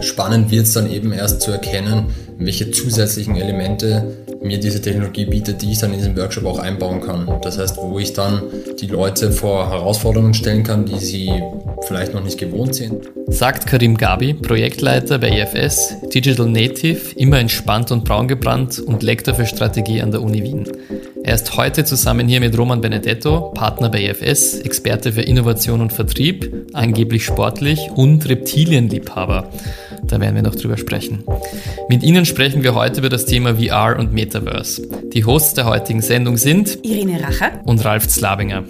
Spannend wird es dann eben erst zu erkennen, welche zusätzlichen Elemente mir diese Technologie bietet, die ich dann in diesem Workshop auch einbauen kann. Das heißt, wo ich dann die Leute vor Herausforderungen stellen kann, die sie vielleicht noch nicht gewohnt sind. Sagt Karim Gabi, Projektleiter bei EFS, Digital Native, immer entspannt und braun gebrannt und Lektor für Strategie an der Uni Wien. Er ist heute zusammen hier mit Roman Benedetto, Partner bei EFS, Experte für Innovation und Vertrieb, angeblich sportlich und Reptilienliebhaber. Da werden wir noch drüber sprechen. Mit Ihnen sprechen wir heute über das Thema VR und Metaverse. Die Hosts der heutigen Sendung sind Irene Racher und Ralf Zlabinger.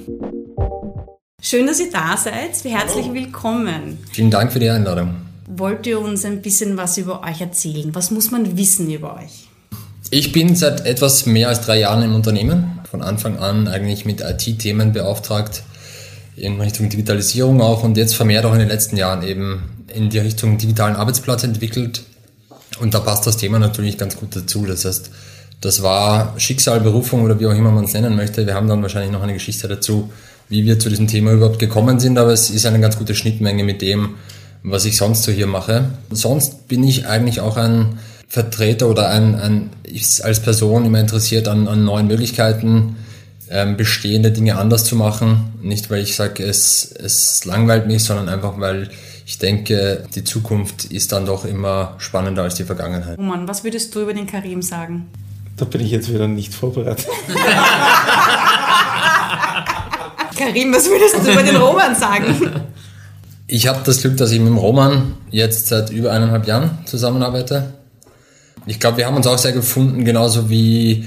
Schön, dass ihr da seid. Herzlich willkommen. Vielen Dank für die Einladung. Wollt ihr uns ein bisschen was über euch erzählen? Was muss man wissen über euch? Ich bin seit etwas mehr als drei Jahren im Unternehmen. Von Anfang an eigentlich mit IT-Themen beauftragt, in Richtung Digitalisierung auch und jetzt vermehrt auch in den letzten Jahren eben in die Richtung digitalen Arbeitsplatz entwickelt. Und da passt das Thema natürlich ganz gut dazu. Das heißt, das war Schicksal, Berufung oder wie auch immer man es nennen möchte. Wir haben dann wahrscheinlich noch eine Geschichte dazu, wie wir zu diesem Thema überhaupt gekommen sind, aber es ist eine ganz gute Schnittmenge mit dem, was ich sonst so hier mache. Sonst bin ich eigentlich auch ein Vertreter oder ein, ein ist als Person immer interessiert an, an neuen Möglichkeiten, ähm, bestehende Dinge anders zu machen. Nicht, weil ich sage, es, es langweilt mich, sondern einfach, weil ich denke, die Zukunft ist dann doch immer spannender als die Vergangenheit. Roman, was würdest du über den Karim sagen? Da bin ich jetzt wieder nicht vorbereitet. Karim, was würdest du über den Roman sagen? Ich habe das Glück, dass ich mit dem Roman jetzt seit über eineinhalb Jahren zusammenarbeite. Ich glaube, wir haben uns auch sehr gefunden, genauso wie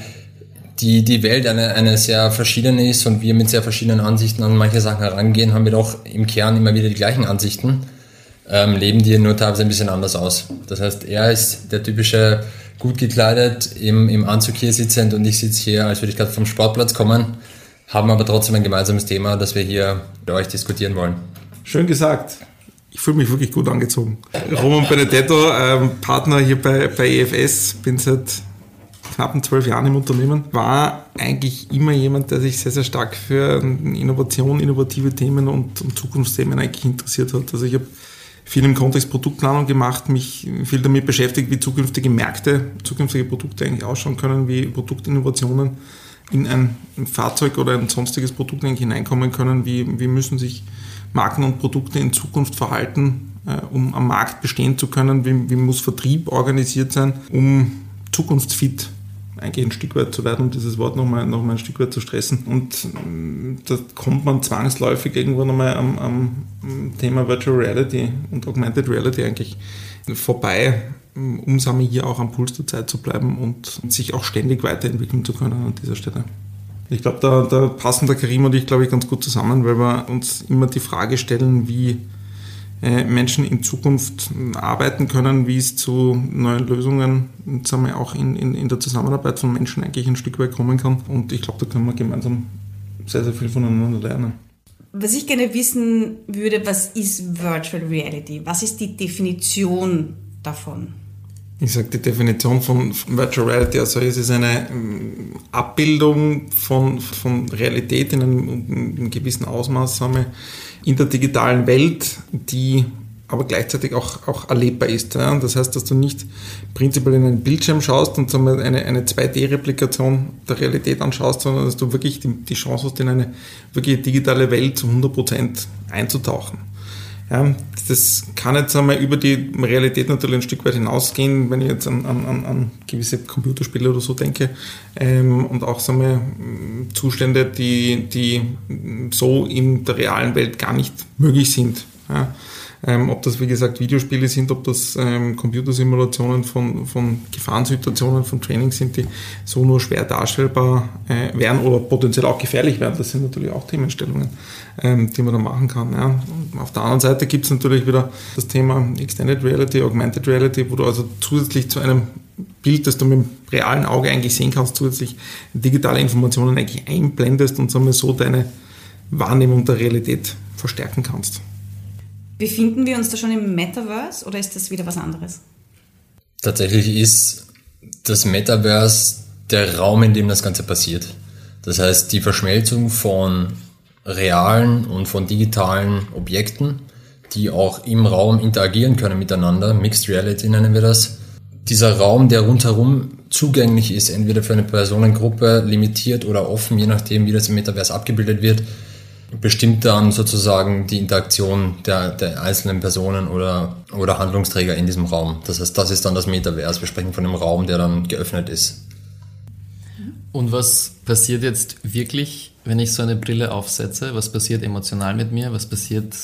die, die Welt eine, eine sehr verschiedene ist und wir mit sehr verschiedenen Ansichten an manche Sachen herangehen, haben wir doch im Kern immer wieder die gleichen Ansichten, ähm, leben die nur teilweise ein bisschen anders aus. Das heißt, er ist der typische gut gekleidet, im, im Anzug hier sitzend und ich sitze hier, als würde ich gerade vom Sportplatz kommen, haben aber trotzdem ein gemeinsames Thema, das wir hier mit euch diskutieren wollen. Schön gesagt. Ich fühle mich wirklich gut angezogen. Roman Benedetto, ähm, Partner hier bei, bei EFS, bin seit knappen zwölf Jahren im Unternehmen, war eigentlich immer jemand, der sich sehr, sehr stark für Innovation, innovative Themen und, und Zukunftsthemen eigentlich interessiert hat. Also ich habe viel im Kontext Produktplanung gemacht, mich viel damit beschäftigt, wie zukünftige Märkte, zukünftige Produkte eigentlich ausschauen können, wie Produktinnovationen in ein Fahrzeug oder ein sonstiges Produkt eigentlich hineinkommen können, wie, wie müssen sich Marken und Produkte in Zukunft verhalten, äh, um am Markt bestehen zu können, wie, wie muss Vertrieb organisiert sein, um zukunftsfit eigentlich ein Stück weit zu werden, um dieses Wort nochmal noch mal ein Stück weit zu stressen. Und ähm, da kommt man zwangsläufig irgendwo nochmal am, am Thema Virtual Reality und Augmented Reality eigentlich vorbei, um hier auch am Puls der Zeit zu bleiben und sich auch ständig weiterentwickeln zu können an dieser Stelle. Ich glaube, da, da passen der Karim und ich, glaube ich, ganz gut zusammen, weil wir uns immer die Frage stellen, wie äh, Menschen in Zukunft arbeiten können, wie es zu neuen Lösungen sagen wir, auch in, in, in der Zusammenarbeit von Menschen eigentlich ein Stück weit kommen kann. Und ich glaube, da können wir gemeinsam sehr, sehr viel voneinander lernen. Was ich gerne wissen würde, was ist Virtual Reality? Was ist die Definition davon? Ich sage die Definition von Virtual Reality, also es ist eine ähm, Abbildung von, von Realität in einem, in einem gewissen Ausmaß haben in der digitalen Welt, die aber gleichzeitig auch, auch erlebbar ist. Ja? Das heißt, dass du nicht prinzipiell in einen Bildschirm schaust und eine, eine 2D-Replikation der Realität anschaust, sondern dass du wirklich die, die Chance hast, in eine wirklich digitale Welt zu 100% einzutauchen. Ja, das kann jetzt einmal über die Realität natürlich ein Stück weit hinausgehen, wenn ich jetzt an, an, an gewisse Computerspiele oder so denke ähm, und auch sagen wir, Zustände, die, die so in der realen Welt gar nicht möglich sind. Ja. Ähm, ob das wie gesagt Videospiele sind, ob das ähm, Computersimulationen von, von Gefahrensituationen, von Training sind, die so nur schwer darstellbar äh, wären oder potenziell auch gefährlich wären. Das sind natürlich auch Themenstellungen, ähm, die man da machen kann. Ja. auf der anderen Seite gibt es natürlich wieder das Thema Extended Reality, Augmented Reality, wo du also zusätzlich zu einem Bild, das du mit dem realen Auge eigentlich sehen kannst, zusätzlich digitale Informationen eigentlich einblendest und so deine Wahrnehmung der Realität verstärken kannst. Befinden wir uns da schon im Metaverse oder ist das wieder was anderes? Tatsächlich ist das Metaverse der Raum, in dem das Ganze passiert. Das heißt, die Verschmelzung von realen und von digitalen Objekten, die auch im Raum interagieren können miteinander. Mixed Reality nennen wir das. Dieser Raum, der rundherum zugänglich ist, entweder für eine Personengruppe limitiert oder offen, je nachdem, wie das im Metaverse abgebildet wird, bestimmt dann sozusagen die Interaktion der, der einzelnen Personen oder, oder Handlungsträger in diesem Raum. Das heißt, das ist dann das Metaverse. Wir sprechen von einem Raum, der dann geöffnet ist. Und was passiert jetzt wirklich, wenn ich so eine Brille aufsetze? Was passiert emotional mit mir? Was passiert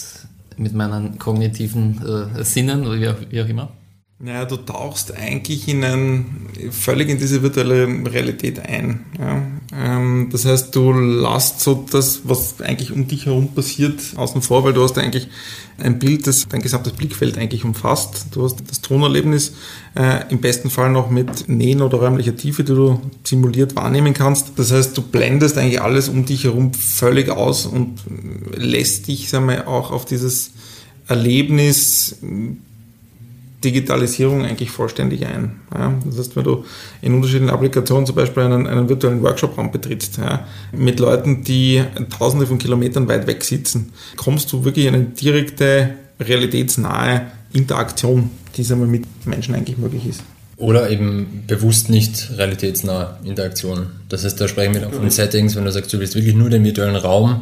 mit meinen kognitiven äh, Sinnen oder wie auch, wie auch immer? Naja, du tauchst eigentlich in ein, völlig in diese virtuelle Realität ein. Ja. Ähm, das heißt, du lässt so das, was eigentlich um dich herum passiert, außen vor, weil du hast eigentlich ein Bild, das dein gesamtes Blickfeld eigentlich umfasst. Du hast das Tonerlebnis äh, im besten Fall noch mit Nähen oder räumlicher Tiefe, die du simuliert wahrnehmen kannst. Das heißt, du blendest eigentlich alles um dich herum völlig aus und lässt dich, sagen wir, auch auf dieses Erlebnis Digitalisierung eigentlich vollständig ein. Ja, das heißt, wenn du in unterschiedlichen Applikationen zum Beispiel einen, einen virtuellen Workshop-Raum betrittst, ja, mit Leuten, die tausende von Kilometern weit weg sitzen, kommst du wirklich in eine direkte, realitätsnahe Interaktion, die mit Menschen eigentlich möglich ist. Oder eben bewusst nicht realitätsnahe Interaktion. Das heißt, da sprechen wir dann von Settings, wenn du sagst, du willst wirklich nur den virtuellen Raum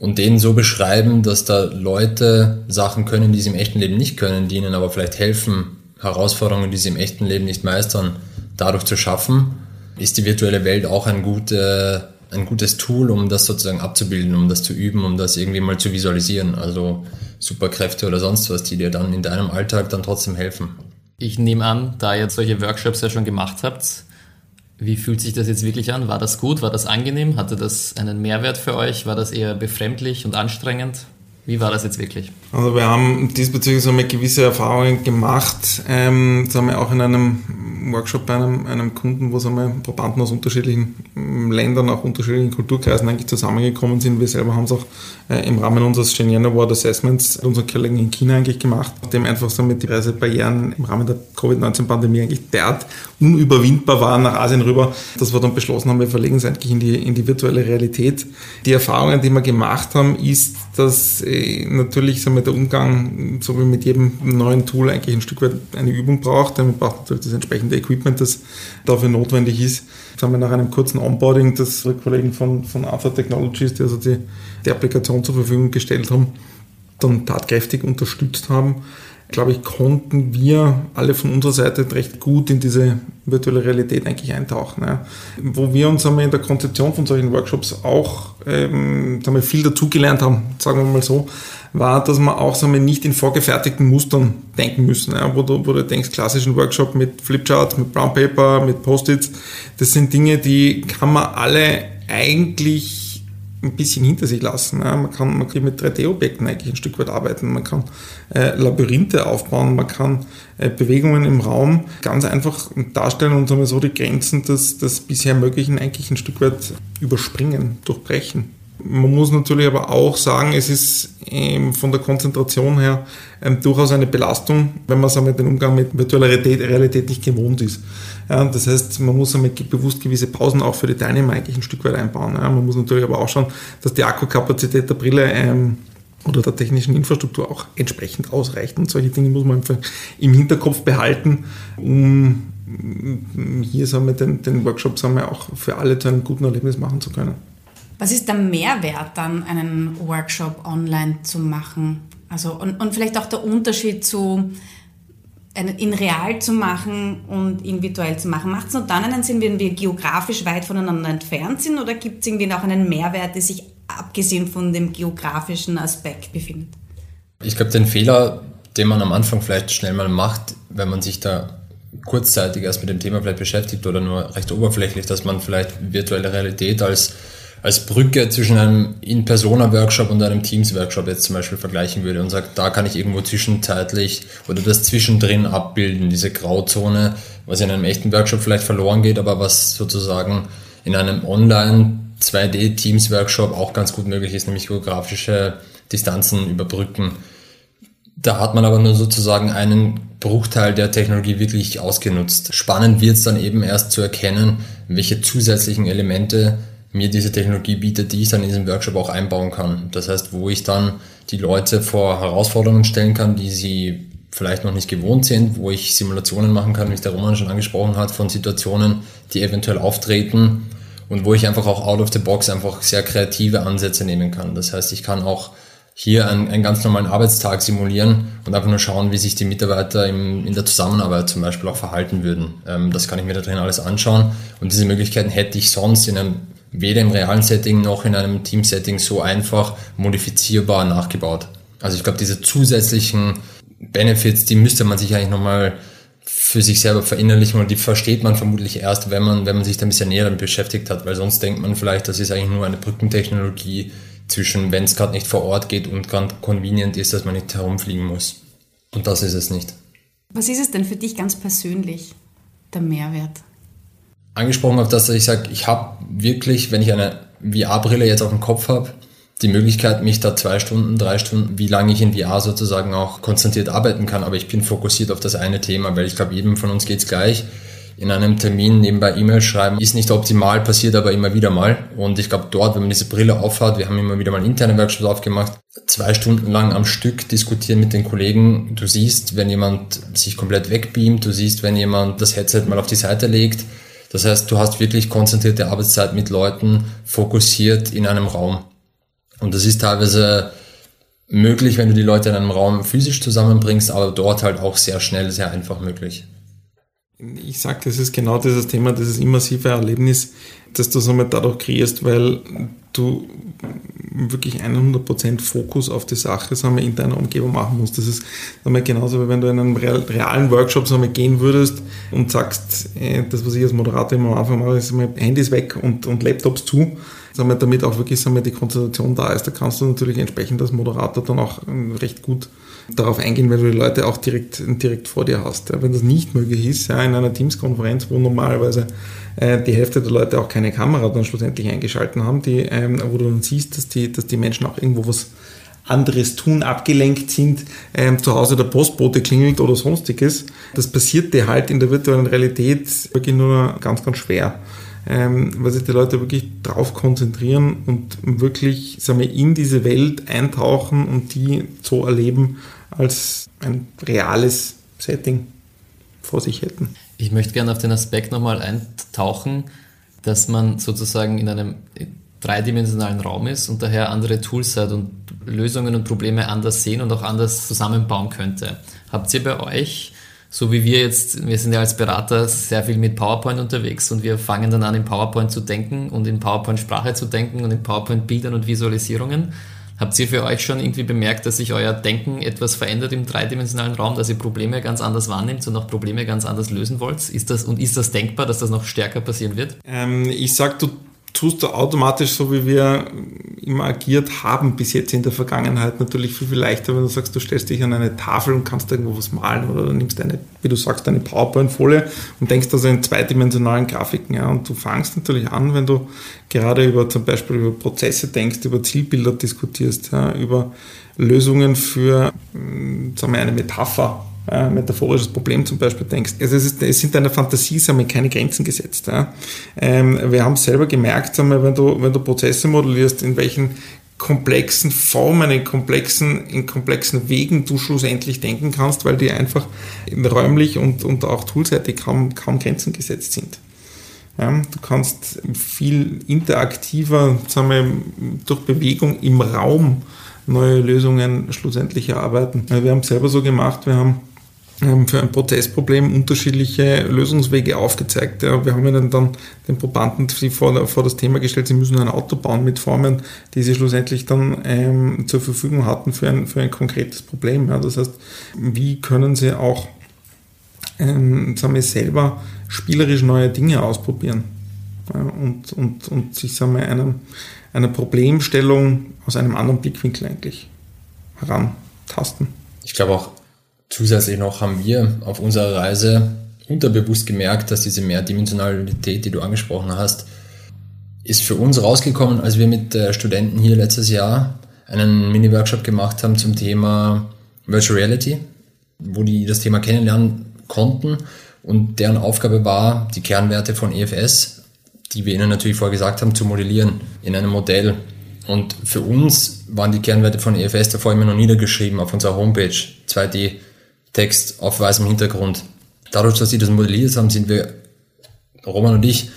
und den so beschreiben, dass da Leute Sachen können, die sie im echten Leben nicht können, die ihnen aber vielleicht helfen, Herausforderungen, die sie im echten Leben nicht meistern, dadurch zu schaffen, ist die virtuelle Welt auch ein, gute, ein gutes Tool, um das sozusagen abzubilden, um das zu üben, um das irgendwie mal zu visualisieren. Also Superkräfte oder sonst was, die dir dann in deinem Alltag dann trotzdem helfen. Ich nehme an, da ihr solche Workshops ja schon gemacht habt, wie fühlt sich das jetzt wirklich an? War das gut? War das angenehm? Hatte das einen Mehrwert für euch? War das eher befremdlich und anstrengend? Wie war das jetzt wirklich? Also wir haben diesbezüglich so gewisse Erfahrungen gemacht. Ähm, das haben wir auch in einem Workshop bei einem, einem Kunden, wo so Probanden aus unterschiedlichen ähm, Ländern, auch unterschiedlichen Kulturkreisen eigentlich zusammengekommen sind. Wir selber haben es auch äh, im Rahmen unseres Shenyang Award Assessments mit unseren Kollegen in China eigentlich gemacht, nachdem einfach so mit die Reisebarrieren im Rahmen der Covid-19-Pandemie eigentlich derart unüberwindbar waren nach Asien rüber, dass wir dann beschlossen haben, wir verlegen es eigentlich in die, in die virtuelle Realität. Die Erfahrungen, die wir gemacht haben, ist, dass äh, natürlich so mit der Umgang, so wie mit jedem neuen Tool, eigentlich ein Stück weit eine Übung braucht. Damit braucht natürlich das entsprechende Equipment, das dafür notwendig ist. Das haben wir nach einem kurzen Onboarding des Kollegen von, von Alpha Technologies, die also die, die Applikation zur Verfügung gestellt haben, dann tatkräftig unterstützt haben glaube ich, konnten wir alle von unserer Seite recht gut in diese virtuelle Realität eigentlich eintauchen. Ja. Wo wir uns einmal in der Konzeption von solchen Workshops auch ähm, wir, viel dazugelernt haben, sagen wir mal so, war, dass wir auch wir, nicht in vorgefertigten Mustern denken müssen. Ja. Wo, du, wo du denkst, klassischen Workshop mit Flipchart, mit Brown Paper, mit Post-its, das sind Dinge, die kann man alle eigentlich ein bisschen hinter sich lassen. Ja. Man, kann, man kann mit 3D-Objekten eigentlich ein Stück weit arbeiten. Man kann äh, Labyrinthe aufbauen, man kann äh, Bewegungen im Raum ganz einfach darstellen und sagen wir so die Grenzen des, des bisher Möglichen eigentlich ein Stück weit überspringen, durchbrechen. Man muss natürlich aber auch sagen, es ist ähm, von der Konzentration her ähm, durchaus eine Belastung, wenn man sagen den Umgang mit virtueller Realität, nicht gewohnt ist. Ja, das heißt, man muss einmal bewusst gewisse Pausen auch für die Teilnehmer eigentlich ein Stück weit einbauen. Ja, man muss natürlich aber auch schauen, dass die Akkukapazität der Brille ähm, oder der technischen Infrastruktur auch entsprechend ausreicht. Und solche Dinge muss man einfach im Hinterkopf behalten, um hier sagen wir, den, den Workshop sagen wir, auch für alle zu einem guten Erlebnis machen zu können. Was ist der Mehrwert dann, einen Workshop online zu machen? Also, und, und vielleicht auch der Unterschied zu in real zu machen und in virtuell zu machen. Macht es nur dann einen Sinn, wenn wir geografisch weit voneinander entfernt sind oder gibt es irgendwie noch einen Mehrwert, der sich abgesehen von dem geografischen Aspekt befindet? Ich glaube, den Fehler, den man am Anfang vielleicht schnell mal macht, wenn man sich da kurzzeitig erst mit dem Thema vielleicht beschäftigt oder nur recht oberflächlich, dass man vielleicht virtuelle Realität als als Brücke zwischen einem In-Persona-Workshop und einem Teams-Workshop jetzt zum Beispiel vergleichen würde und sagt, da kann ich irgendwo zwischenzeitlich oder das zwischendrin abbilden, diese Grauzone, was in einem echten Workshop vielleicht verloren geht, aber was sozusagen in einem Online 2D-Teams-Workshop auch ganz gut möglich ist, nämlich geografische Distanzen überbrücken. Da hat man aber nur sozusagen einen Bruchteil der Technologie wirklich ausgenutzt. Spannend wird es dann eben erst zu erkennen, welche zusätzlichen Elemente mir diese Technologie bietet, die ich dann in diesem Workshop auch einbauen kann. Das heißt, wo ich dann die Leute vor Herausforderungen stellen kann, die sie vielleicht noch nicht gewohnt sind, wo ich Simulationen machen kann, wie es der Roman schon angesprochen hat, von Situationen, die eventuell auftreten und wo ich einfach auch out of the box einfach sehr kreative Ansätze nehmen kann. Das heißt, ich kann auch hier einen, einen ganz normalen Arbeitstag simulieren und einfach nur schauen, wie sich die Mitarbeiter im, in der Zusammenarbeit zum Beispiel auch verhalten würden. Ähm, das kann ich mir da drin alles anschauen und diese Möglichkeiten hätte ich sonst in einem weder im realen Setting noch in einem Team-Setting so einfach modifizierbar nachgebaut. Also ich glaube, diese zusätzlichen Benefits, die müsste man sich eigentlich nochmal für sich selber verinnerlichen und die versteht man vermutlich erst, wenn man, wenn man sich da ein bisschen näher damit beschäftigt hat, weil sonst denkt man vielleicht, das ist eigentlich nur eine Brückentechnologie zwischen, wenn es gerade nicht vor Ort geht und gerade convenient ist, dass man nicht herumfliegen muss. Und das ist es nicht. Was ist es denn für dich ganz persönlich, der Mehrwert? Angesprochen auf das, dass ich sage, ich habe wirklich, wenn ich eine VR-Brille jetzt auf dem Kopf habe, die Möglichkeit, mich da zwei Stunden, drei Stunden, wie lange ich in VR sozusagen auch konzentriert arbeiten kann. Aber ich bin fokussiert auf das eine Thema, weil ich glaube, jedem von uns geht's gleich. In einem Termin nebenbei E-Mail schreiben ist nicht optimal, passiert aber immer wieder mal. Und ich glaube, dort, wenn man diese Brille aufhat, wir haben immer wieder mal interne Workshops aufgemacht, zwei Stunden lang am Stück diskutieren mit den Kollegen. Du siehst, wenn jemand sich komplett wegbeamt, du siehst, wenn jemand das Headset mal auf die Seite legt. Das heißt, du hast wirklich konzentrierte Arbeitszeit mit Leuten fokussiert in einem Raum. Und das ist teilweise möglich, wenn du die Leute in einem Raum physisch zusammenbringst, aber dort halt auch sehr schnell, sehr einfach möglich. Ich sage, das ist genau dieses Thema, dieses immersive Erlebnis, das du somit dadurch kreierst, weil du wirklich 100% Fokus auf die Sache sagen wir, in deiner Umgebung machen musst. Das ist sagen wir, genauso, wie wenn du in einen realen Workshop sagen wir, gehen würdest und sagst, äh, das, was ich als Moderator immer am Anfang mache, ist Handys weg und, und Laptops zu sagen wir, damit auch wirklich sagen wir, die Konzentration da ist, da kannst du natürlich entsprechend als Moderator dann auch ähm, recht gut darauf eingehen, weil du die Leute auch direkt, direkt vor dir hast. Wenn das nicht möglich ist, ja, in einer Teams-Konferenz, wo normalerweise äh, die Hälfte der Leute auch keine Kamera dann schlussendlich eingeschalten haben, die, ähm, wo du dann siehst, dass die, dass die Menschen auch irgendwo was anderes tun, abgelenkt sind, ähm, zu Hause der Postbote klingelt oder sonstiges. Das passiert dir halt in der virtuellen Realität wirklich nur ganz, ganz schwer ähm, weil sich die Leute wirklich darauf konzentrieren und wirklich sagen wir, in diese Welt eintauchen und die so erleben als ein reales Setting vor sich hätten. Ich möchte gerne auf den Aspekt nochmal eintauchen, dass man sozusagen in einem dreidimensionalen Raum ist und daher andere Tools hat und Lösungen und Probleme anders sehen und auch anders zusammenbauen könnte. Habt ihr bei euch so wie wir jetzt, wir sind ja als Berater sehr viel mit PowerPoint unterwegs und wir fangen dann an, in PowerPoint zu denken und in PowerPoint-Sprache zu denken und in PowerPoint-Bildern und Visualisierungen. Habt ihr für euch schon irgendwie bemerkt, dass sich euer Denken etwas verändert im dreidimensionalen Raum, dass ihr Probleme ganz anders wahrnimmt und auch Probleme ganz anders lösen wollt? Ist das, und ist das denkbar, dass das noch stärker passieren wird? Ähm, ich sag, du tust du automatisch, so wie wir immer agiert haben bis jetzt in der Vergangenheit, natürlich viel, viel leichter, wenn du sagst, du stellst dich an eine Tafel und kannst irgendwo was malen oder du nimmst eine, wie du sagst, eine PowerPoint-Folie und denkst also in zweidimensionalen Grafiken. Ja. Und du fangst natürlich an, wenn du gerade über zum Beispiel über Prozesse denkst, über Zielbilder diskutierst, ja, über Lösungen für hm, sagen wir, eine Metapher äh, metaphorisches Problem zum Beispiel denkst. Also es, ist, es sind deiner Fantasie wir, keine Grenzen gesetzt. Ja. Ähm, wir haben selber gemerkt, sagen wir, wenn, du, wenn du Prozesse modellierst, in welchen komplexen Formen, in komplexen, in komplexen Wegen du schlussendlich denken kannst, weil die einfach räumlich und, und auch toolseitig kaum, kaum Grenzen gesetzt sind. Ja, du kannst viel interaktiver sagen wir, durch Bewegung im Raum neue Lösungen schlussendlich erarbeiten. Wir haben es selber so gemacht, wir haben für ein Prozessproblem unterschiedliche Lösungswege aufgezeigt. Ja, wir haben ihnen dann den Probanden vor, vor, das Thema gestellt, sie müssen ein Auto bauen mit Formen, die sie schlussendlich dann ähm, zur Verfügung hatten für ein, für ein konkretes Problem. Ja, das heißt, wie können sie auch ähm, wir, selber spielerisch neue Dinge ausprobieren ja, und, und, und sich wir, einem, einer Problemstellung aus einem anderen Blickwinkel eigentlich herantasten. Ich glaube auch, Zusätzlich noch haben wir auf unserer Reise unterbewusst gemerkt, dass diese Mehrdimensionalität, die du angesprochen hast, ist für uns rausgekommen, als wir mit Studenten hier letztes Jahr einen Mini-Workshop gemacht haben zum Thema Virtual Reality, wo die das Thema kennenlernen konnten und deren Aufgabe war, die Kernwerte von EFS die wir Ihnen natürlich vorher gesagt haben, zu modellieren in einem Modell. Und für uns waren die Kernwerte von EFS davor immer noch niedergeschrieben auf unserer Homepage. 2D-Text auf weißem Hintergrund. Dadurch, dass sie das modelliert haben, sind wir, Roman und ich,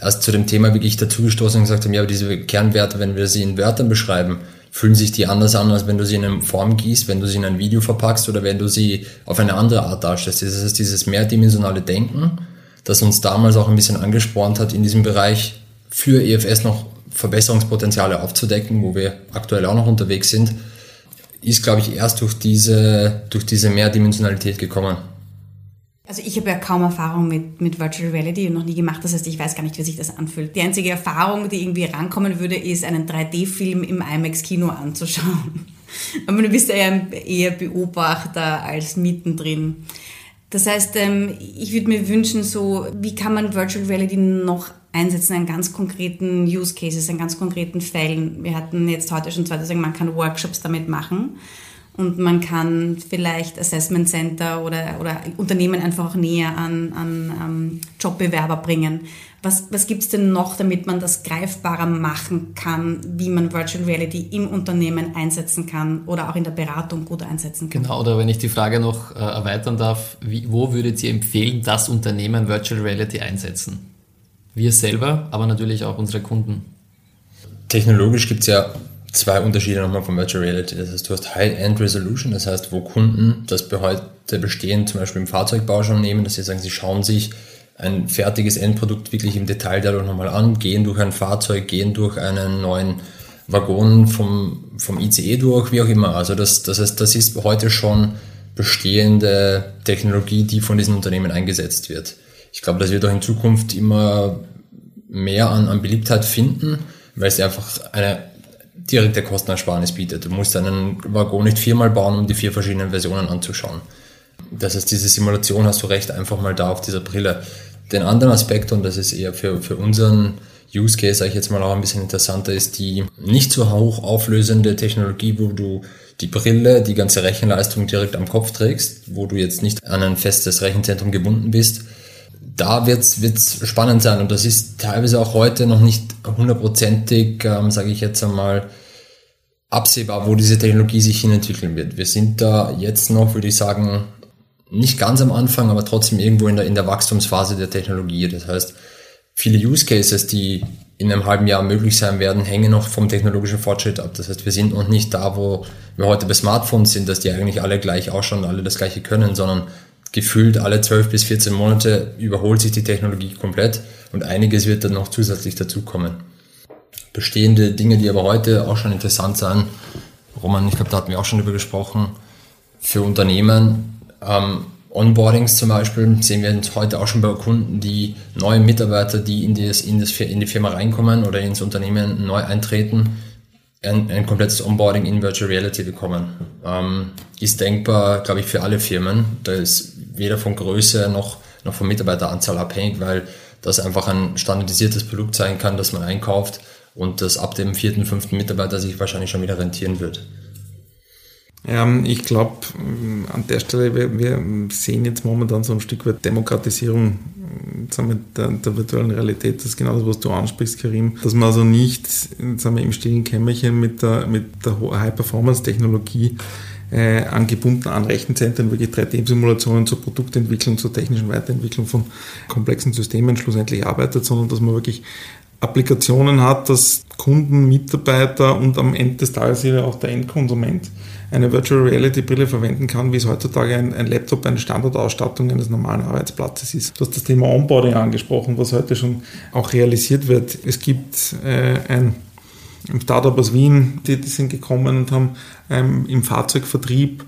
erst zu dem Thema wirklich dazugestoßen und gesagt haben, ja, aber diese Kernwerte, wenn wir sie in Wörtern beschreiben, fühlen sich die anders an, als wenn du sie in eine Form gießt, wenn du sie in ein Video verpackst oder wenn du sie auf eine andere Art darstellst. Das heißt, dieses mehrdimensionale Denken, das uns damals auch ein bisschen angespornt hat, in diesem Bereich für EFS noch Verbesserungspotenziale aufzudecken, wo wir aktuell auch noch unterwegs sind, ist, glaube ich, erst durch diese, durch diese Mehrdimensionalität gekommen. Also ich habe ja kaum Erfahrung mit, mit Virtual Reality und noch nie gemacht, das heißt, ich weiß gar nicht, wie sich das anfühlt. Die einzige Erfahrung, die irgendwie rankommen würde, ist, einen 3D-Film im IMAX-Kino anzuschauen. Aber du bist ja eher Beobachter als mittendrin. Das heißt, ähm, ich würde mir wünschen, so, wie kann man Virtual Reality noch einsetzen in ganz konkreten Use Cases, in ganz konkreten Fällen. Wir hatten jetzt heute schon zwei, die sagen, man kann Workshops damit machen und man kann vielleicht Assessment Center oder, oder Unternehmen einfach auch näher an, an um, Jobbewerber bringen. Was, was gibt es denn noch, damit man das greifbarer machen kann, wie man Virtual Reality im Unternehmen einsetzen kann oder auch in der Beratung gut einsetzen kann? Genau, oder wenn ich die Frage noch äh, erweitern darf, wie, wo würdet ihr empfehlen, dass Unternehmen Virtual Reality einsetzen? Wir selber, aber natürlich auch unsere Kunden. Technologisch gibt es ja zwei Unterschiede nochmal von Virtual Reality. Das heißt, du hast High-End Resolution, das heißt, wo Kunden das heute bestehen, zum Beispiel im Fahrzeugbau schon nehmen, dass sie sagen, sie schauen sich ein fertiges Endprodukt wirklich im Detail dadurch nochmal an, gehen durch ein Fahrzeug, gehen durch einen neuen Waggon vom, vom ICE durch, wie auch immer. Also das, das heißt, das ist heute schon bestehende Technologie, die von diesen Unternehmen eingesetzt wird. Ich glaube, das wird auch in Zukunft immer mehr an, an Beliebtheit finden, weil es einfach eine direkte Kostenersparnis bietet. Du musst einen Waggon nicht viermal bauen, um die vier verschiedenen Versionen anzuschauen. Das heißt, diese Simulation hast du recht einfach mal da auf dieser Brille. Den anderen Aspekt, und das ist eher für, für unseren Use Case, sage ich jetzt mal auch ein bisschen interessanter, ist die nicht so hoch auflösende Technologie, wo du die Brille, die ganze Rechenleistung direkt am Kopf trägst, wo du jetzt nicht an ein festes Rechenzentrum gebunden bist. Da wird's wird's spannend sein und das ist teilweise auch heute noch nicht hundertprozentig, ähm, sage ich jetzt einmal, absehbar, wo diese Technologie sich hinentwickeln wird. Wir sind da jetzt noch, würde ich sagen, nicht ganz am Anfang, aber trotzdem irgendwo in der, in der Wachstumsphase der Technologie. Das heißt, viele Use Cases, die in einem halben Jahr möglich sein werden, hängen noch vom technologischen Fortschritt ab. Das heißt, wir sind noch nicht da, wo wir heute bei Smartphones sind, dass die eigentlich alle gleich ausschauen, alle das gleiche können, sondern gefühlt alle 12 bis 14 Monate überholt sich die Technologie komplett und einiges wird dann noch zusätzlich dazukommen. Bestehende Dinge, die aber heute auch schon interessant sind, Roman, ich glaube, da hatten wir auch schon drüber gesprochen, für Unternehmen ähm, Onboardings zum Beispiel sehen wir heute auch schon bei Kunden, die neue Mitarbeiter, die in, das, in, das, in die Firma reinkommen oder ins Unternehmen neu eintreten, ein, ein komplettes Onboarding in Virtual Reality bekommen. Ähm, ist denkbar, glaube ich, für alle Firmen. Da ist weder von Größe noch, noch von Mitarbeiteranzahl abhängig, weil das einfach ein standardisiertes Produkt sein kann, das man einkauft und das ab dem vierten, fünften Mitarbeiter sich wahrscheinlich schon wieder rentieren wird. Ähm, ich glaube, äh, an der Stelle, wir, sehen jetzt momentan so ein Stück weit Demokratisierung äh, sagen wir, der, der, virtuellen Realität. Das ist genau das, was du ansprichst, Karim. Dass man also nicht sagen wir, im stillen Kämmerchen mit der, mit der High-Performance-Technologie äh, angebunden an Rechenzentren wirklich 3D-Simulationen zur Produktentwicklung, zur technischen Weiterentwicklung von komplexen Systemen schlussendlich arbeitet, sondern dass man wirklich Applikationen hat, dass Kunden, Mitarbeiter und am Ende des Tages auch der Endkonsument eine Virtual Reality Brille verwenden kann, wie es heutzutage ein, ein Laptop eine Standardausstattung eines normalen Arbeitsplatzes ist. Du hast das Thema Onboarding angesprochen, was heute schon auch realisiert wird. Es gibt äh, ein Startup aus Wien, die, die sind gekommen und haben ähm, im Fahrzeugvertrieb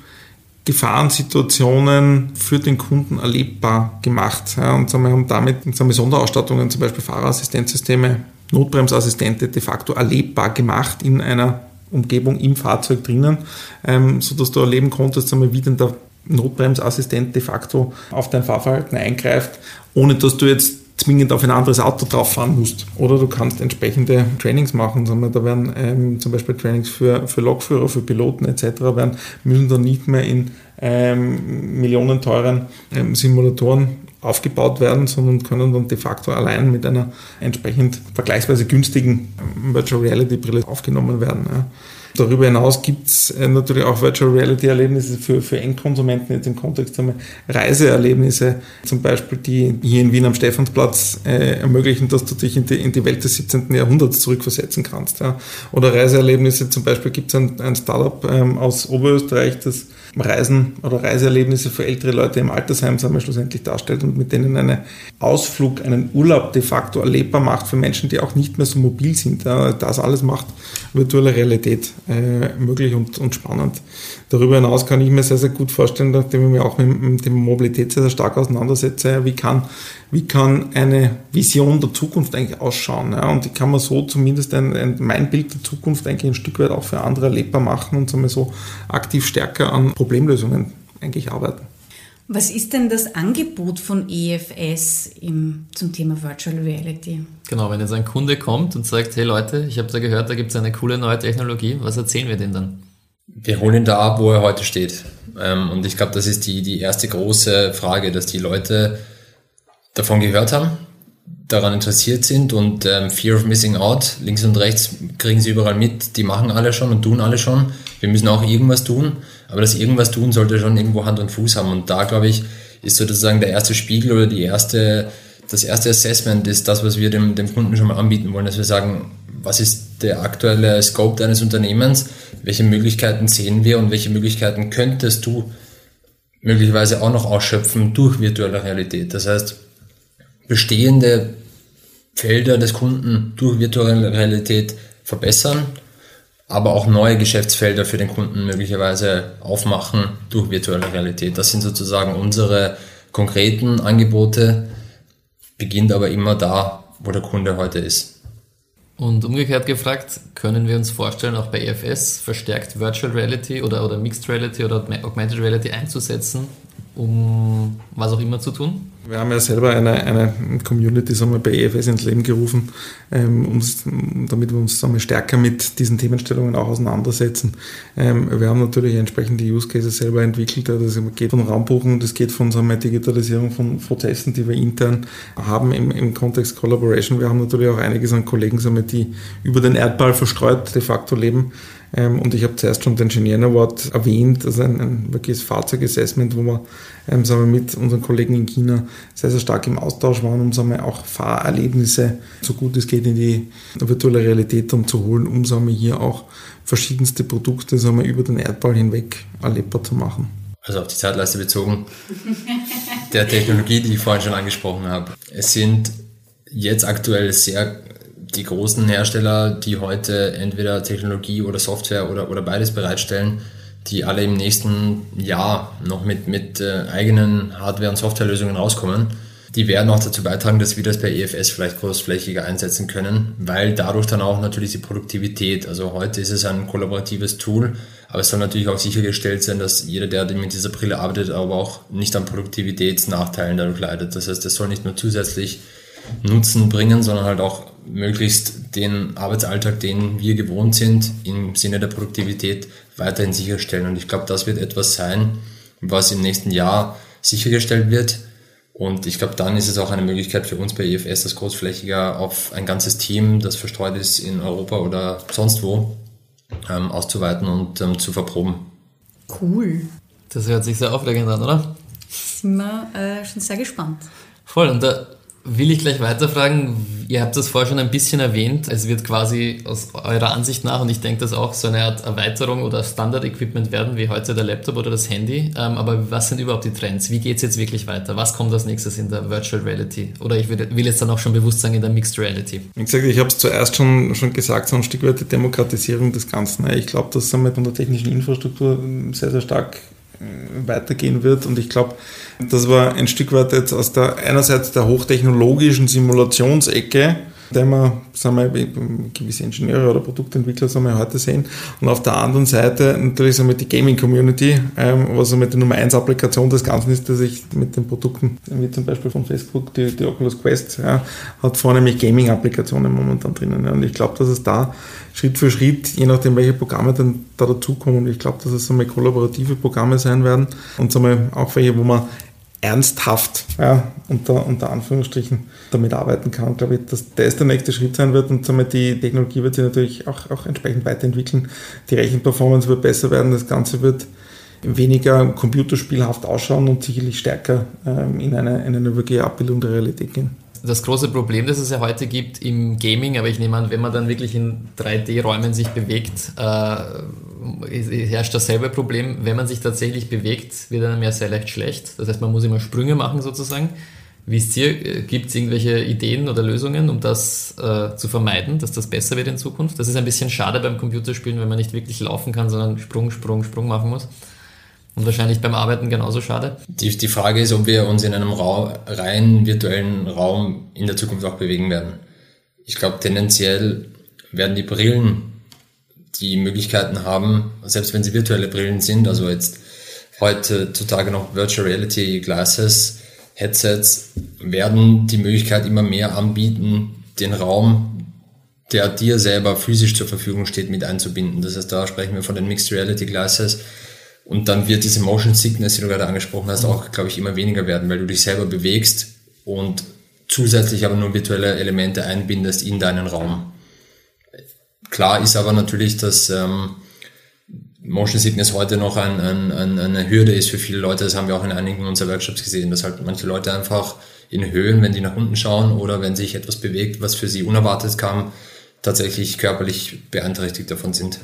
Gefahrensituationen für den Kunden erlebbar gemacht. Ja, und wir, haben damit sagen wir, Sonderausstattungen, zum Beispiel Fahrerassistenzsysteme, Notbremsassistente de facto erlebbar gemacht in einer Umgebung im Fahrzeug drinnen, ähm, sodass du erleben konntest, wie denn der Notbremsassistent de facto auf dein Fahrverhalten eingreift, ohne dass du jetzt zwingend auf ein anderes Auto drauf fahren musst. Oder du kannst entsprechende Trainings machen. Da werden ähm, zum Beispiel Trainings für, für Lokführer, für Piloten etc. werden, müssen dann nicht mehr in ähm, millionenteuren ähm, Simulatoren aufgebaut werden, sondern können dann de facto allein mit einer entsprechend vergleichsweise günstigen Virtual Reality Brille aufgenommen werden. Ja. Darüber hinaus gibt es äh, natürlich auch Virtual Reality Erlebnisse für, für Endkonsumenten jetzt im Kontext von Reiseerlebnisse, zum Beispiel, die hier in Wien am Stephansplatz äh, ermöglichen, dass du dich in die, in die Welt des 17. Jahrhunderts zurückversetzen kannst. Ja. Oder Reiseerlebnisse, zum Beispiel gibt es ein, ein Startup ähm, aus Oberösterreich, das Reisen oder Reiseerlebnisse für ältere Leute im Altersheim sagen wir, schlussendlich darstellt und mit denen einen Ausflug, einen Urlaub de facto erlebbar macht für Menschen, die auch nicht mehr so mobil sind. Das alles macht virtuelle Realität äh, möglich und, und spannend. Darüber hinaus kann ich mir sehr, sehr gut vorstellen, nachdem ich mich auch mit, mit dem Mobilität sehr, sehr stark auseinandersetze, wie kann, wie kann eine Vision der Zukunft eigentlich ausschauen. Und die kann man so zumindest ein, ein, mein Bild der Zukunft eigentlich ein Stück weit auch für andere erlebbar machen und so aktiv stärker an Problemlösungen eigentlich arbeiten. Was ist denn das Angebot von EFS im, zum Thema Virtual Reality? Genau, wenn jetzt ein Kunde kommt und sagt, hey Leute, ich habe da gehört, da gibt es eine coole neue Technologie, was erzählen wir denn dann? Wir holen ihn da ab, wo er heute steht. Ähm, und ich glaube, das ist die, die erste große Frage, dass die Leute davon gehört haben, daran interessiert sind und ähm, Fear of Missing Out, links und rechts kriegen sie überall mit, die machen alle schon und tun alle schon. Wir müssen auch irgendwas tun, aber das irgendwas tun sollte schon irgendwo Hand und Fuß haben. Und da, glaube ich, ist sozusagen der erste Spiegel oder die erste, das erste Assessment ist das, was wir dem, dem Kunden schon mal anbieten wollen, dass wir sagen, was ist der aktuelle Scope deines Unternehmens, welche Möglichkeiten sehen wir und welche Möglichkeiten könntest du möglicherweise auch noch ausschöpfen durch virtuelle Realität. Das heißt, bestehende Felder des Kunden durch virtuelle Realität verbessern, aber auch neue Geschäftsfelder für den Kunden möglicherweise aufmachen durch virtuelle Realität. Das sind sozusagen unsere konkreten Angebote, beginnt aber immer da, wo der Kunde heute ist. Und umgekehrt gefragt, können wir uns vorstellen, auch bei EFS verstärkt Virtual Reality oder, oder Mixed Reality oder Augmented Reality einzusetzen, um was auch immer zu tun? Wir haben ja selber eine, eine Community sagen wir, bei EFS ins Leben gerufen, ähm, um, damit wir uns sagen wir, stärker mit diesen Themenstellungen auch auseinandersetzen. Ähm, wir haben natürlich entsprechende Use Cases selber entwickelt. Das geht von Raumbuchen, das geht von sagen wir, Digitalisierung von Prozessen, die wir intern haben im, im Kontext Collaboration. Wir haben natürlich auch einiges an Kollegen, sagen wir, die über den Erdball verstreut de facto leben. Ähm, und ich habe zuerst schon den Ingenieur Award erwähnt, also ein, ein wirkliches Fahrzeugassessment, wo wir, ähm, sagen wir mit unseren Kollegen in China sehr, sehr stark im Austausch waren, um sagen wir, auch Fahrerlebnisse, so gut es geht, in die virtuelle Realität dann zu holen, um sagen wir, hier auch verschiedenste Produkte sagen wir, über den Erdball hinweg erlebbar zu machen. Also auf die Zeitleiste bezogen, der Technologie, die ich vorhin schon angesprochen habe. Es sind jetzt aktuell sehr die großen Hersteller, die heute entweder Technologie oder Software oder, oder beides bereitstellen, die alle im nächsten Jahr noch mit, mit äh, eigenen Hardware- und Softwarelösungen rauskommen, die werden auch dazu beitragen, dass wir das bei EFS vielleicht großflächiger einsetzen können, weil dadurch dann auch natürlich die Produktivität, also heute ist es ein kollaboratives Tool, aber es soll natürlich auch sichergestellt sein, dass jeder, der mit dieser Brille arbeitet, aber auch nicht an Produktivitätsnachteilen dadurch leidet. Das heißt, es soll nicht nur zusätzlich Nutzen bringen, sondern halt auch möglichst den Arbeitsalltag, den wir gewohnt sind, im Sinne der Produktivität weiterhin sicherstellen. Und ich glaube, das wird etwas sein, was im nächsten Jahr sichergestellt wird. Und ich glaube, dann ist es auch eine Möglichkeit für uns bei EFS, das großflächiger auf ein ganzes Team, das verstreut ist in Europa oder sonst wo, ähm, auszuweiten und ähm, zu verproben. Cool. Das hört sich sehr aufregend an, oder? Sind wir äh, schon sehr gespannt. Voll. Und da will ich gleich weiterfragen. Ihr habt das vorher schon ein bisschen erwähnt. Es wird quasi aus eurer Ansicht nach, und ich denke, das auch so eine Art Erweiterung oder Standard-Equipment werden, wie heute der Laptop oder das Handy. Ähm, aber was sind überhaupt die Trends? Wie geht es jetzt wirklich weiter? Was kommt als nächstes in der Virtual Reality? Oder ich will, jetzt dann auch schon bewusst sagen, in der Mixed Reality. Wie gesagt, ich habe es zuerst schon, schon gesagt, so ein Stück weit die Demokratisierung des Ganzen. Ich glaube, dass es mit der technischen Infrastruktur sehr, sehr stark weitergehen wird. Und ich glaube, das war ein Stück weit jetzt aus der einerseits der hochtechnologischen Simulationsecke, der wir, sagen wir, gewisse Ingenieure oder Produktentwickler sagen wir, heute sehen. Und auf der anderen Seite natürlich sagen wir, die Gaming-Community, ähm, was mit der Nummer 1 Applikation des Ganzen ist, dass ich mit den Produkten, wie zum Beispiel von Facebook, die, die Oculus Quest, ja, hat vornehmlich Gaming-Applikationen momentan drinnen. Ja. Und ich glaube, dass es da Schritt für Schritt, je nachdem, welche Programme dann da dazukommen, ich glaube, dass es einmal kollaborative Programme sein werden und einmal auch welche, wo man ernsthaft, ja, unter, unter Anführungsstrichen, damit arbeiten kann, glaube ich, dass das der nächste Schritt sein wird und somit die Technologie wird sich natürlich auch, auch entsprechend weiterentwickeln. Die Rechenperformance wird besser werden, das Ganze wird weniger computerspielhaft ausschauen und sicherlich stärker ähm, in, eine, in eine wirkliche Abbildung der Realität gehen das große Problem, das es ja heute gibt im Gaming, aber ich nehme an, wenn man dann wirklich in 3D-Räumen sich bewegt, äh, herrscht dasselbe Problem. Wenn man sich tatsächlich bewegt, wird einem ja sehr leicht schlecht. Das heißt, man muss immer Sprünge machen sozusagen. Wie ist hier? Gibt es irgendwelche Ideen oder Lösungen, um das äh, zu vermeiden, dass das besser wird in Zukunft? Das ist ein bisschen schade beim Computerspielen, wenn man nicht wirklich laufen kann, sondern Sprung, Sprung, Sprung machen muss. Und wahrscheinlich beim Arbeiten genauso schade. Die, die Frage ist, ob wir uns in einem Raum, rein virtuellen Raum in der Zukunft auch bewegen werden. Ich glaube, tendenziell werden die Brillen die Möglichkeiten haben, selbst wenn sie virtuelle Brillen sind, also jetzt heutzutage noch Virtual Reality Glasses, Headsets, werden die Möglichkeit immer mehr anbieten, den Raum, der dir selber physisch zur Verfügung steht, mit einzubinden. Das heißt, da sprechen wir von den Mixed Reality Glasses, und dann wird diese Motion Sickness, die du gerade angesprochen hast, auch, glaube ich, immer weniger werden, weil du dich selber bewegst und zusätzlich aber nur virtuelle Elemente einbindest in deinen Raum. Klar ist aber natürlich, dass ähm, Motion Sickness heute noch ein, ein, ein, eine Hürde ist für viele Leute. Das haben wir auch in einigen unserer Workshops gesehen, dass halt manche Leute einfach in Höhen, wenn die nach unten schauen oder wenn sich etwas bewegt, was für sie unerwartet kam, tatsächlich körperlich beeinträchtigt davon sind.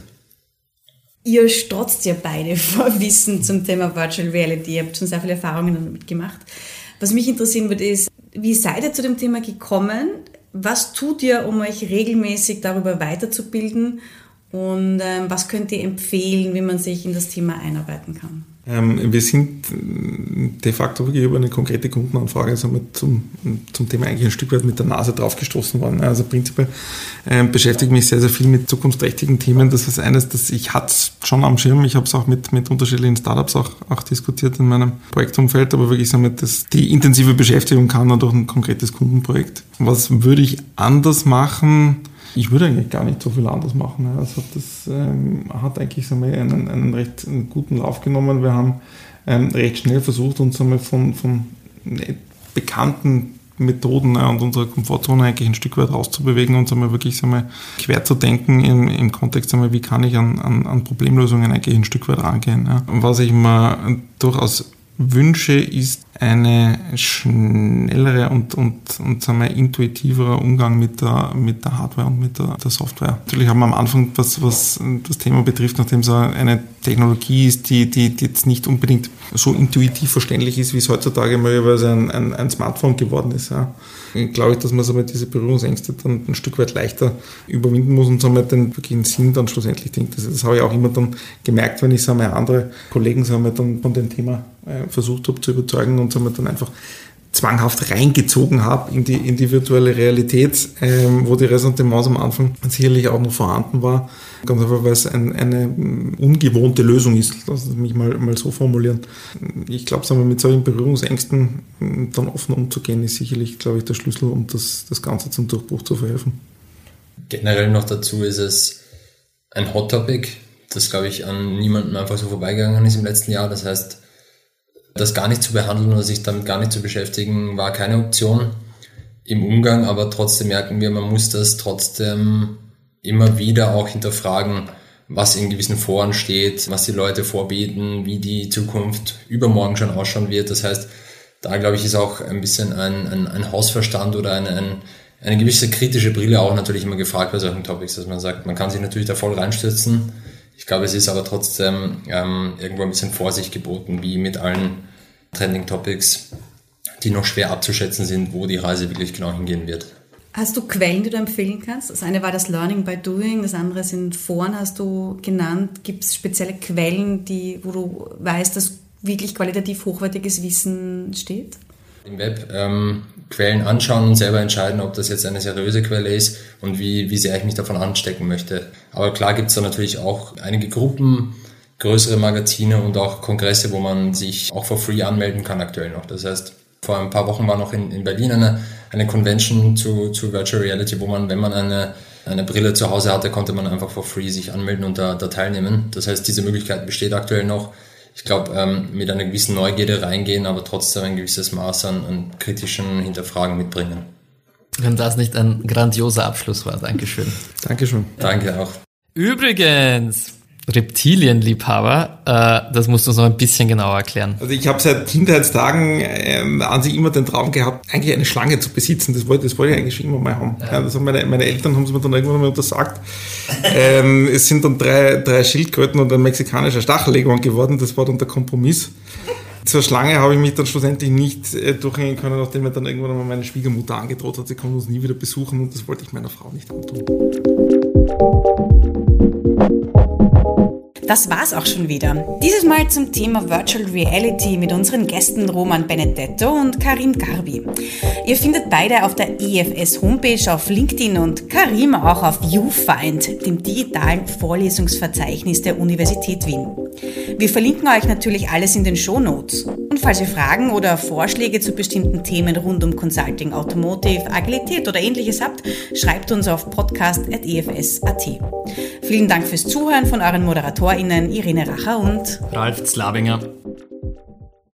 Ihr strotzt ja beide vor Wissen zum Thema Virtual Reality. Ihr habt schon sehr viele Erfahrungen damit gemacht. Was mich interessieren würde, ist, wie seid ihr zu dem Thema gekommen? Was tut ihr, um euch regelmäßig darüber weiterzubilden? Und ähm, was könnt ihr empfehlen, wie man sich in das Thema einarbeiten kann? Ähm, wir sind äh, de facto wirklich über eine konkrete Kundenanfrage also zum, zum Thema eigentlich ein Stück weit mit der Nase draufgestoßen worden. Also prinzipiell äh, beschäftige mich sehr, sehr viel mit zukunftsträchtigen Themen. Das ist eines, das ich hatte schon am Schirm. Ich habe es auch mit, mit unterschiedlichen Startups auch, auch diskutiert in meinem Projektumfeld, aber wirklich so mit das, die intensive Beschäftigung kam dann durch ein konkretes Kundenprojekt. Was würde ich anders machen? Ich würde eigentlich gar nicht so viel anders machen. Also das ähm, hat eigentlich so einen, einen recht einen guten Lauf genommen. Wir haben ähm, recht schnell versucht, uns einmal von, von bekannten Methoden ja, und unserer Komfortzone eigentlich ein Stück weit rauszubewegen und einmal wirklich einmal quer zu denken im, im Kontext einmal, wie kann ich an, an, an Problemlösungen eigentlich ein Stück weit rangehen. Ja. Was ich mir durchaus wünsche, ist eine schnellere und, und, und sagen wir, intuitiverer Umgang mit der, mit der Hardware und mit der, der Software. Natürlich haben wir am Anfang, was, was das Thema betrifft, nachdem es eine Technologie ist, die, die, die jetzt nicht unbedingt so intuitiv verständlich ist, wie es heutzutage möglicherweise ein, ein, ein Smartphone geworden ist. Ja. Glaube ich, dass man so diese Berührungsängste dann ein Stück weit leichter überwinden muss und somit den wirklichen Sinn dann schlussendlich denkt. Das, das habe ich auch immer dann gemerkt, wenn ich sagen wir, andere Kollegen sagen wir, dann von dem Thema äh, versucht habe zu überzeugen und sagen wir, dann einfach zwanghaft reingezogen habe in die, in die virtuelle Realität, ähm, wo die Ressentiments am Anfang sicherlich auch noch vorhanden war. Ganz einfach, weil es ein, eine ungewohnte Lösung ist, lass mich mal, mal so formulieren. Ich glaube, mit solchen Berührungsängsten ähm, dann offen umzugehen, ist sicherlich, glaube ich, der Schlüssel, um das, das Ganze zum Durchbruch zu verhelfen. Generell noch dazu ist es ein Hot Topic, das, glaube ich, an niemandem einfach so vorbeigegangen ist im letzten Jahr. Das heißt, das gar nicht zu behandeln oder sich damit gar nicht zu beschäftigen, war keine Option im Umgang, aber trotzdem merken wir, man muss das trotzdem immer wieder auch hinterfragen, was in gewissen Foren steht, was die Leute vorbieten, wie die Zukunft übermorgen schon ausschauen wird. Das heißt, da glaube ich, ist auch ein bisschen ein, ein, ein Hausverstand oder ein, ein, eine gewisse kritische Brille auch natürlich immer gefragt bei solchen Topics, dass man sagt, man kann sich natürlich da voll reinstürzen. Ich glaube, es ist aber trotzdem ähm, irgendwo ein bisschen Vorsicht geboten, wie mit allen Trending Topics, die noch schwer abzuschätzen sind, wo die Reise wirklich genau hingehen wird. Hast du Quellen, die du empfehlen kannst? Das eine war das Learning by Doing, das andere sind Foren, hast du genannt. Gibt es spezielle Quellen, die, wo du weißt, dass wirklich qualitativ hochwertiges Wissen steht? Im Web ähm, Quellen anschauen und selber entscheiden, ob das jetzt eine seriöse Quelle ist und wie, wie sehr ich mich davon anstecken möchte. Aber klar gibt es da natürlich auch einige Gruppen, größere Magazine und auch Kongresse, wo man sich auch for free anmelden kann aktuell noch. Das heißt, vor ein paar Wochen war noch in, in Berlin eine, eine Convention zu, zu Virtual Reality, wo man, wenn man eine, eine Brille zu Hause hatte, konnte man einfach for free sich anmelden und da, da teilnehmen. Das heißt, diese Möglichkeit besteht aktuell noch. ich glaube, ähm, mit einer gewissen Neugierde reingehen, aber trotzdem ein gewisses Maß an, an kritischen Hinterfragen mitbringen. Wenn das nicht ein grandioser Abschluss war, Dankeschön. Dankeschön. Danke auch. Übrigens, Reptilienliebhaber, äh, das musst du uns noch ein bisschen genauer erklären. Also ich habe seit Kindheitstagen ähm, an sich immer den Traum gehabt, eigentlich eine Schlange zu besitzen. Das wollte, das wollte ich eigentlich schon immer mal haben. Ja. das haben meine, meine Eltern haben es mir dann irgendwann mal untersagt. ähm, es sind dann drei, drei Schildkröten und ein mexikanischer Stachelleguan geworden. Das war dann der Kompromiss. Zur Schlange habe ich mich dann schlussendlich nicht äh, durchhängen können, nachdem mir dann irgendwann mal meine Schwiegermutter angedroht hat, sie kommt uns nie wieder besuchen und das wollte ich meiner Frau nicht antun. Das war's auch schon wieder. Dieses Mal zum Thema Virtual Reality mit unseren Gästen Roman Benedetto und Karim Garbi. Ihr findet beide auf der EFS Homepage auf LinkedIn und Karim auch auf YouFind, dem digitalen Vorlesungsverzeichnis der Universität Wien. Wir verlinken euch natürlich alles in den Show Notes. Und falls ihr Fragen oder Vorschläge zu bestimmten Themen rund um Consulting, Automotive, Agilität oder ähnliches habt, schreibt uns auf podcast.efs.at. Vielen Dank fürs Zuhören von euren ModeratorInnen Irene Racher und Ralf Zlabinger.